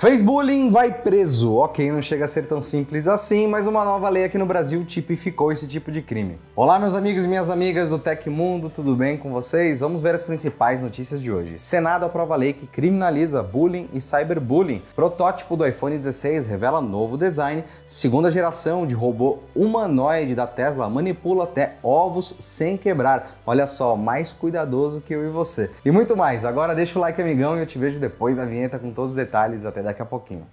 Fez bullying, vai preso. Ok, não chega a ser tão simples assim, mas uma nova lei aqui no Brasil tipificou esse tipo de crime. Olá, meus amigos e minhas amigas do Tecmundo, tudo bem com vocês? Vamos ver as principais notícias de hoje. Senado aprova lei que criminaliza bullying e cyberbullying. Protótipo do iPhone 16 revela novo design. Segunda geração de robô humanoide da Tesla manipula até ovos sem quebrar. Olha só, mais cuidadoso que eu e você. E muito mais. Agora deixa o like, amigão, e eu te vejo depois da vinheta com todos os detalhes. Até daqui a pouquinho.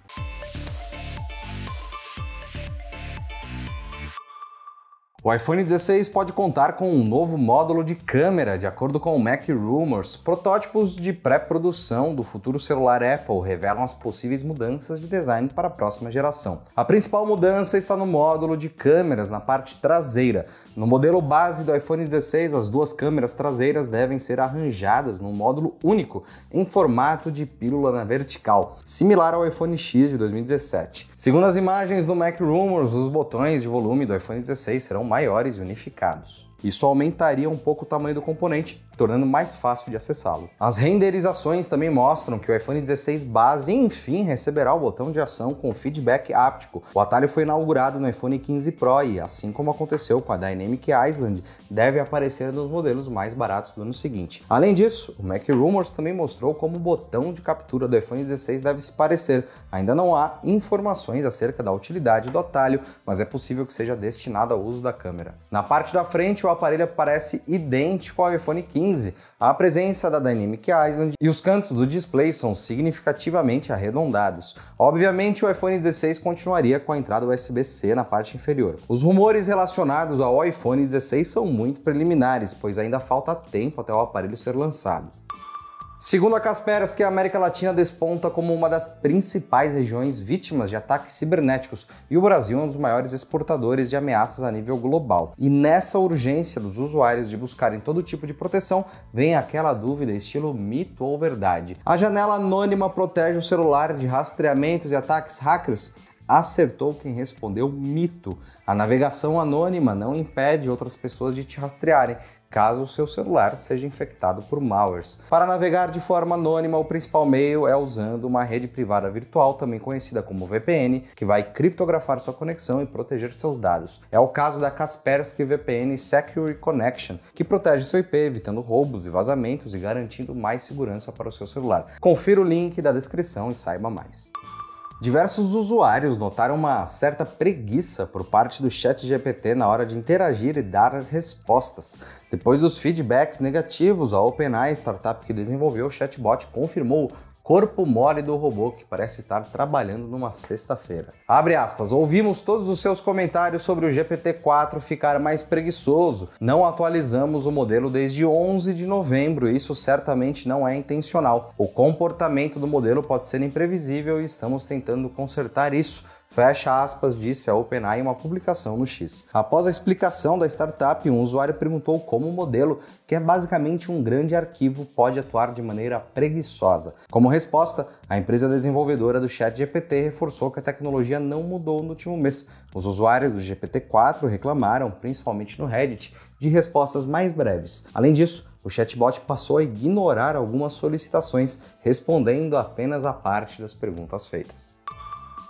O iPhone 16 pode contar com um novo módulo de câmera, de acordo com o Mac Rumors. Protótipos de pré-produção do futuro celular Apple revelam as possíveis mudanças de design para a próxima geração. A principal mudança está no módulo de câmeras na parte traseira. No modelo base do iPhone 16, as duas câmeras traseiras devem ser arranjadas num módulo único, em formato de pílula na vertical, similar ao iPhone X de 2017. Segundo as imagens do Mac Rumors, os botões de volume do iPhone 16 serão mais maiores e unificados. Isso aumentaria um pouco o tamanho do componente, tornando mais fácil de acessá-lo. As renderizações também mostram que o iPhone 16 base enfim receberá o botão de ação com feedback áptico. O atalho foi inaugurado no iPhone 15 Pro e, assim como aconteceu com a Dynamic Island, deve aparecer nos modelos mais baratos do ano seguinte. Além disso, o Mac Rumors também mostrou como o botão de captura do iPhone 16 deve se parecer. Ainda não há informações acerca da utilidade do atalho, mas é possível que seja destinado ao uso da câmera. Na parte da frente, o aparelho parece idêntico ao iPhone 15 15, a presença da Dynamic Island e os cantos do display são significativamente arredondados. Obviamente, o iPhone 16 continuaria com a entrada USB-C na parte inferior. Os rumores relacionados ao iPhone 16 são muito preliminares, pois ainda falta tempo até o aparelho ser lançado. Segundo a Kaspersky, a América Latina desponta como uma das principais regiões vítimas de ataques cibernéticos e o Brasil é um dos maiores exportadores de ameaças a nível global. E nessa urgência dos usuários de buscarem todo tipo de proteção, vem aquela dúvida estilo mito ou verdade. A janela anônima protege o celular de rastreamentos e ataques hackers? acertou quem respondeu mito. A navegação anônima não impede outras pessoas de te rastrearem, caso o seu celular seja infectado por malwares. Para navegar de forma anônima, o principal meio é usando uma rede privada virtual, também conhecida como VPN, que vai criptografar sua conexão e proteger seus dados. É o caso da Kaspersky VPN Secure Connection, que protege seu IP, evitando roubos e vazamentos e garantindo mais segurança para o seu celular. Confira o link da descrição e saiba mais. Diversos usuários notaram uma certa preguiça por parte do chat GPT na hora de interagir e dar respostas. Depois dos feedbacks negativos, a OpenAI, startup que desenvolveu o chatbot, confirmou corpo mole do robô que parece estar trabalhando numa sexta-feira. Abre aspas, ouvimos todos os seus comentários sobre o GPT-4 ficar mais preguiçoso. Não atualizamos o modelo desde 11 de novembro, isso certamente não é intencional. O comportamento do modelo pode ser imprevisível e estamos tentando consertar isso. Fecha aspas, disse a OpenAI em uma publicação no X. Após a explicação da startup, um usuário perguntou como o modelo, que é basicamente um grande arquivo, pode atuar de maneira preguiçosa. Como resposta, a empresa desenvolvedora do ChatGPT reforçou que a tecnologia não mudou no último mês. Os usuários do GPT-4 reclamaram, principalmente no Reddit, de respostas mais breves. Além disso, o chatbot passou a ignorar algumas solicitações, respondendo apenas a parte das perguntas feitas.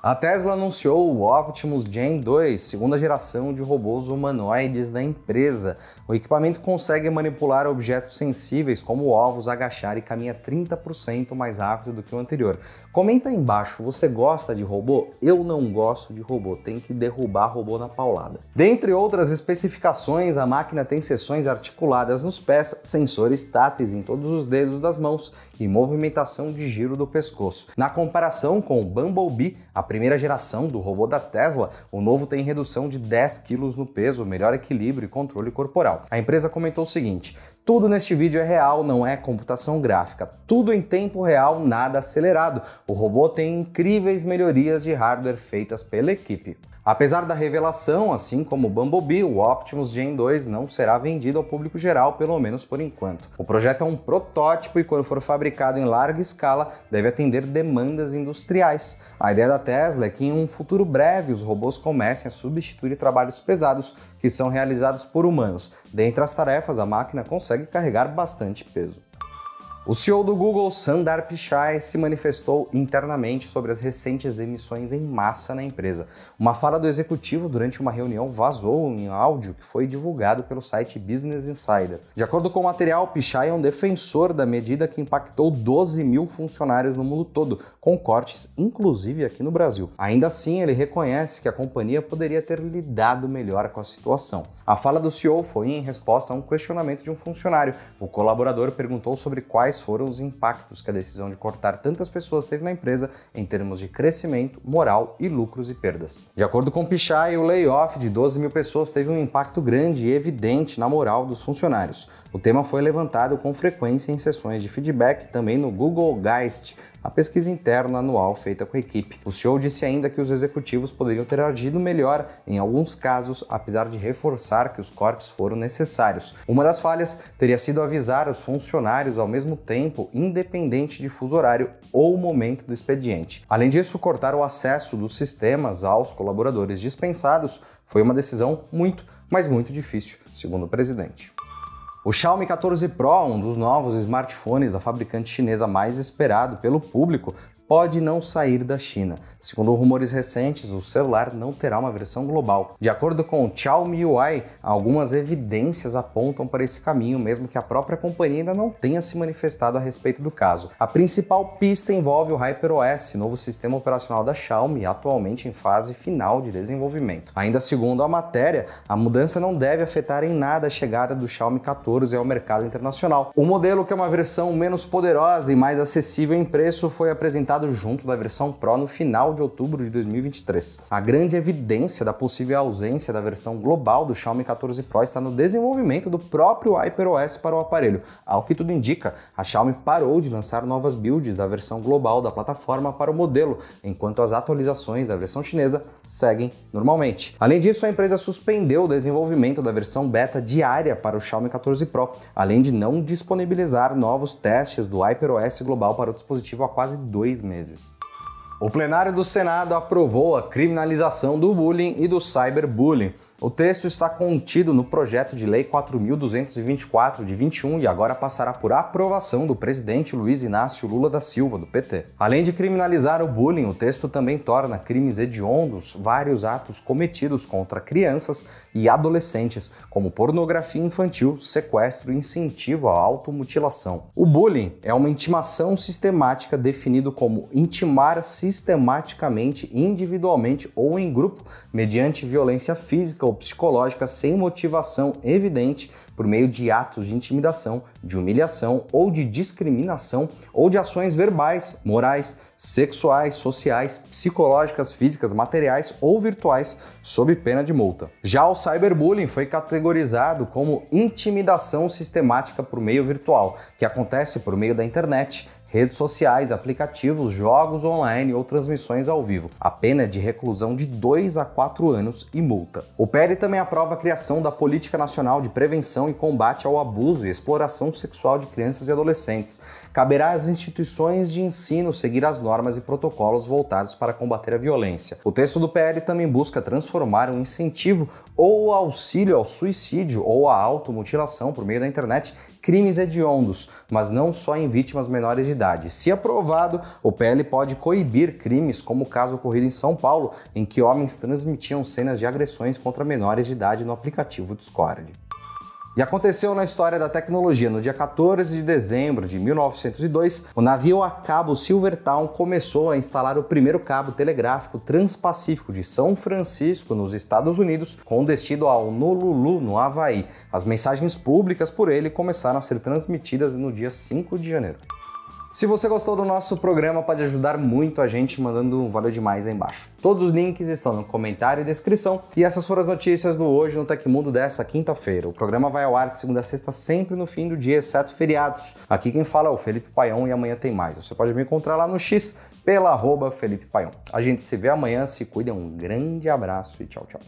A Tesla anunciou o Optimus Gen 2, segunda geração de robôs humanoides da empresa. O equipamento consegue manipular objetos sensíveis como ovos, agachar e caminha 30% mais rápido do que o anterior. Comenta aí embaixo, você gosta de robô? Eu não gosto de robô, tem que derrubar robô na paulada. Dentre outras especificações, a máquina tem seções articuladas nos pés, sensores táteis em todos os dedos das mãos e movimentação de giro do pescoço. Na comparação com o Bumblebee, a primeira geração do robô da Tesla, o novo tem redução de 10 kg no peso, melhor equilíbrio e controle corporal. A empresa comentou o seguinte: tudo neste vídeo é real, não é computação gráfica. Tudo em tempo real, nada acelerado. O robô tem incríveis melhorias de hardware feitas pela equipe. Apesar da revelação, assim como o Bumblebee, o Optimus Gen 2 não será vendido ao público geral, pelo menos por enquanto. O projeto é um protótipo e quando for fabricado em larga escala, deve atender demandas industriais. A ideia da Tesla é que em um futuro breve os robôs comecem a substituir trabalhos pesados que são realizados por humanos. Dentre as tarefas, a máquina consegue carregar bastante peso. O CEO do Google, Sundar Pichai, se manifestou internamente sobre as recentes demissões em massa na empresa. Uma fala do executivo durante uma reunião vazou em áudio que foi divulgado pelo site Business Insider. De acordo com o material, Pichai é um defensor da medida que impactou 12 mil funcionários no mundo todo, com cortes inclusive aqui no Brasil. Ainda assim, ele reconhece que a companhia poderia ter lidado melhor com a situação. A fala do CEO foi em resposta a um questionamento de um funcionário. O colaborador perguntou sobre quais quais foram os impactos que a decisão de cortar tantas pessoas teve na empresa em termos de crescimento, moral e lucros e perdas. De acordo com Pichai, o layoff de 12 mil pessoas teve um impacto grande e evidente na moral dos funcionários. O tema foi levantado com frequência em sessões de feedback também no Google Geist, a pesquisa interna anual feita com a equipe. O CEO disse ainda que os executivos poderiam ter agido melhor em alguns casos, apesar de reforçar que os cortes foram necessários. Uma das falhas teria sido avisar os funcionários ao mesmo tempo, independente de fuso horário ou momento do expediente. Além disso, cortar o acesso dos sistemas aos colaboradores dispensados foi uma decisão muito, mas muito difícil, segundo o presidente. O Xiaomi 14 Pro, um dos novos smartphones da fabricante chinesa mais esperado pelo público, pode não sair da China. Segundo rumores recentes, o celular não terá uma versão global. De acordo com o Xiaomi UI, algumas evidências apontam para esse caminho, mesmo que a própria companhia ainda não tenha se manifestado a respeito do caso. A principal pista envolve o HyperOS, novo sistema operacional da Xiaomi, atualmente em fase final de desenvolvimento. Ainda segundo a matéria, a mudança não deve afetar em nada a chegada do Xiaomi 14 ao mercado internacional. O modelo, que é uma versão menos poderosa e mais acessível em preço, foi apresentado junto da versão Pro no final de outubro de 2023. A grande evidência da possível ausência da versão global do Xiaomi 14 Pro está no desenvolvimento do próprio HyperOS para o aparelho. Ao que tudo indica, a Xiaomi parou de lançar novas builds da versão global da plataforma para o modelo, enquanto as atualizações da versão chinesa seguem normalmente. Além disso, a empresa suspendeu o desenvolvimento da versão beta diária para o Xiaomi 14 Pro, além de não disponibilizar novos testes do HyperOS global para o dispositivo há quase dois meses. O plenário do Senado aprovou a criminalização do bullying e do cyberbullying. O texto está contido no projeto de lei 4224 de 21 e agora passará por aprovação do presidente Luiz Inácio Lula da Silva, do PT. Além de criminalizar o bullying, o texto também torna crimes hediondos vários atos cometidos contra crianças e adolescentes, como pornografia infantil, sequestro e incentivo à automutilação. O bullying é uma intimação sistemática definido como intimar sistematicamente, individualmente ou em grupo, mediante violência física ou psicológica sem motivação evidente por meio de atos de intimidação, de humilhação ou de discriminação ou de ações verbais, morais, sexuais, sociais, psicológicas, físicas, materiais ou virtuais, sob pena de multa. Já o cyberbullying foi categorizado como intimidação sistemática por meio virtual, que acontece por meio da internet redes sociais, aplicativos, jogos online ou transmissões ao vivo. A pena é de reclusão de 2 a 4 anos e multa. O PL também aprova a criação da Política Nacional de Prevenção e Combate ao Abuso e Exploração Sexual de Crianças e Adolescentes. Caberá às instituições de ensino seguir as normas e protocolos voltados para combater a violência. O texto do PL também busca transformar um incentivo ou auxílio ao suicídio ou à automutilação por meio da internet crimes hediondos, mas não só em vítimas menores de idade. Se aprovado, o PL pode coibir crimes como o caso ocorrido em São Paulo, em que homens transmitiam cenas de agressões contra menores de idade no aplicativo Discord. E aconteceu na história da tecnologia. No dia 14 de dezembro de 1902, o navio a cabo Silvertown começou a instalar o primeiro cabo telegráfico transpacífico de São Francisco, nos Estados Unidos, com destino ao Honolulu, no Havaí. As mensagens públicas por ele começaram a ser transmitidas no dia 5 de janeiro. Se você gostou do nosso programa, pode ajudar muito a gente mandando um valeu demais aí embaixo. Todos os links estão no comentário e descrição. E essas foram as notícias do Hoje no Tecmundo dessa quinta-feira. O programa vai ao ar de segunda a sexta, sempre no fim do dia, exceto feriados. Aqui quem fala é o Felipe Paião e amanhã tem mais. Você pode me encontrar lá no X pela arroba Felipe Paião. A gente se vê amanhã, se cuida, um grande abraço e tchau, tchau.